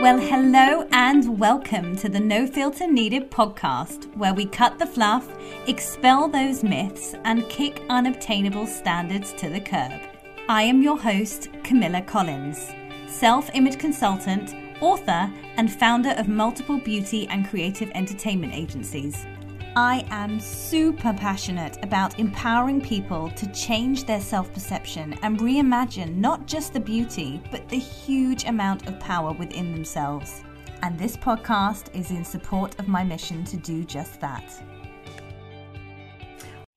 Well, hello and welcome to the No Filter Needed podcast, where we cut the fluff, expel those myths, and kick unobtainable standards to the curb. I am your host, Camilla Collins, self image consultant, author, and founder of multiple beauty and creative entertainment agencies. I am super passionate about empowering people to change their self perception and reimagine not just the beauty, but the huge amount of power within themselves. And this podcast is in support of my mission to do just that.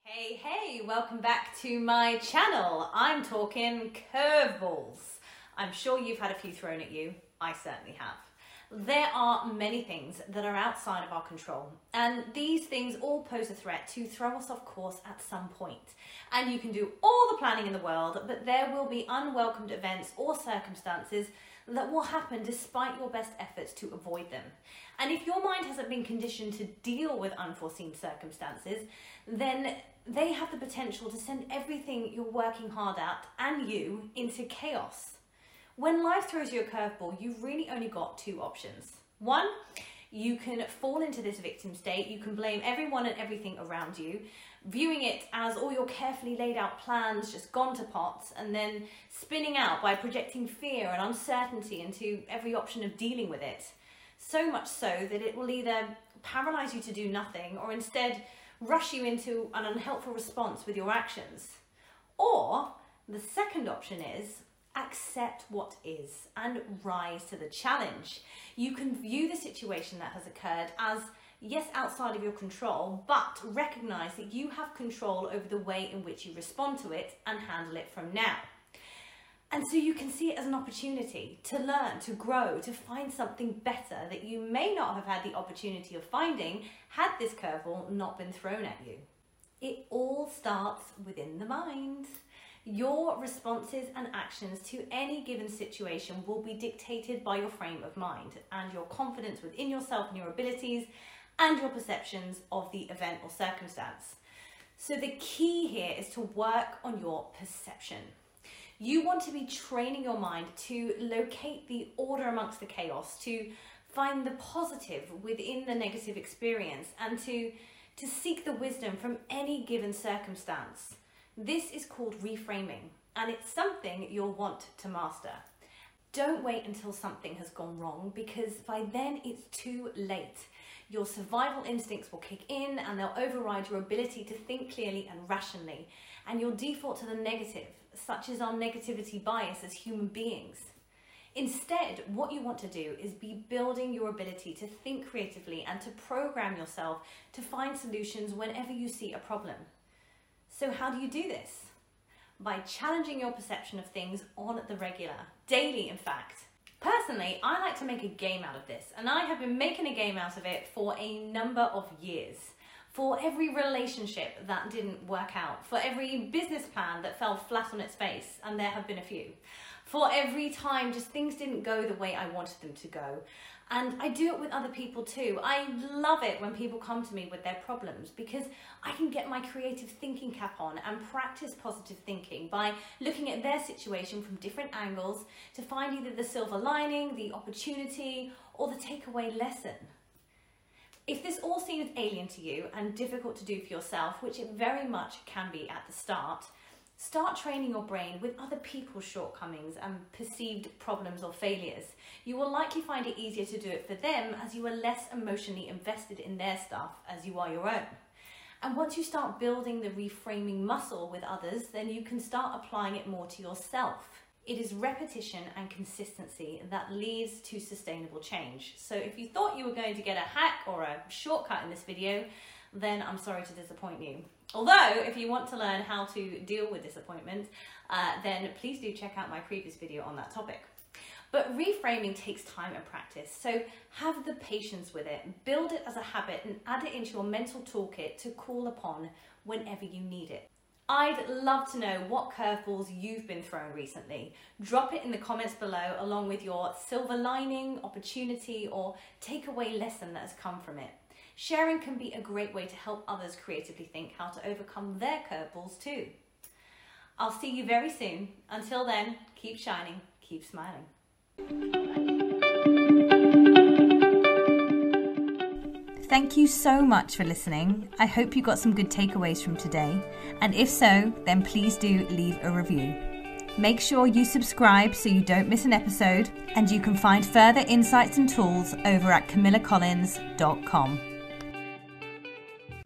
Hey, hey, welcome back to my channel. I'm talking curveballs. I'm sure you've had a few thrown at you. I certainly have there are many things that are outside of our control, and these things all pose a threat to throw us off course at some point. And you can do all the planning in the world, but there will be unwelcomed events or circumstances that will happen despite your best efforts to avoid them. And if your mind hasn't been conditioned to deal with unforeseen circumstances, then they have the potential to send everything you're working hard at and you into chaos. When life throws you a curveball, you've really only got two options. One, you can fall into this victim state, you can blame everyone and everything around you, viewing it as all your carefully laid out plans just gone to pots, and then spinning out by projecting fear and uncertainty into every option of dealing with it. So much so that it will either paralyze you to do nothing or instead rush you into an unhelpful response with your actions. Or the second option is accept what is and rise to the challenge. You can view the situation that has occurred as yes, outside of your control, but recognize that you have control over the way in which you respond to it and handle it from now. And so you can see it as an opportunity to learn, to grow, to find something better that you may not have had the opportunity of finding had this curveball not been thrown at you. It all starts within the mind. Your responses and actions to any given situation will be dictated by your frame of mind and your confidence within yourself and your abilities and your perceptions of the event or circumstance. So, the key here is to work on your perception. You want to be training your mind to locate the order amongst the chaos, to find the positive within the negative experience, and to, to seek the wisdom from any given circumstance. This is called reframing, and it's something you'll want to master. Don't wait until something has gone wrong because by then it's too late. Your survival instincts will kick in and they'll override your ability to think clearly and rationally, and you'll default to the negative, such as our negativity bias as human beings. Instead, what you want to do is be building your ability to think creatively and to program yourself to find solutions whenever you see a problem. So, how do you do this? By challenging your perception of things on the regular, daily, in fact. Personally, I like to make a game out of this, and I have been making a game out of it for a number of years. For every relationship that didn't work out, for every business plan that fell flat on its face, and there have been a few, for every time just things didn't go the way I wanted them to go, and I do it with other people too. I love it when people come to me with their problems because I can get my creative thinking cap on and practice positive thinking by looking at their situation from different angles to find either the silver lining, the opportunity, or the takeaway lesson. If this all seems alien to you and difficult to do for yourself, which it very much can be at the start, Start training your brain with other people's shortcomings and perceived problems or failures. You will likely find it easier to do it for them as you are less emotionally invested in their stuff as you are your own. And once you start building the reframing muscle with others, then you can start applying it more to yourself. It is repetition and consistency that leads to sustainable change. So if you thought you were going to get a hack or a shortcut in this video, then I'm sorry to disappoint you. Although, if you want to learn how to deal with disappointment, uh, then please do check out my previous video on that topic. But reframing takes time and practice, so have the patience with it, build it as a habit, and add it into your mental toolkit to call upon whenever you need it. I'd love to know what curveballs you've been thrown recently. Drop it in the comments below along with your silver lining, opportunity, or takeaway lesson that has come from it. Sharing can be a great way to help others creatively think how to overcome their curveballs too. I'll see you very soon. Until then, keep shining, keep smiling. Thank you so much for listening. I hope you got some good takeaways from today. And if so, then please do leave a review. Make sure you subscribe so you don't miss an episode, and you can find further insights and tools over at camillacollins.com.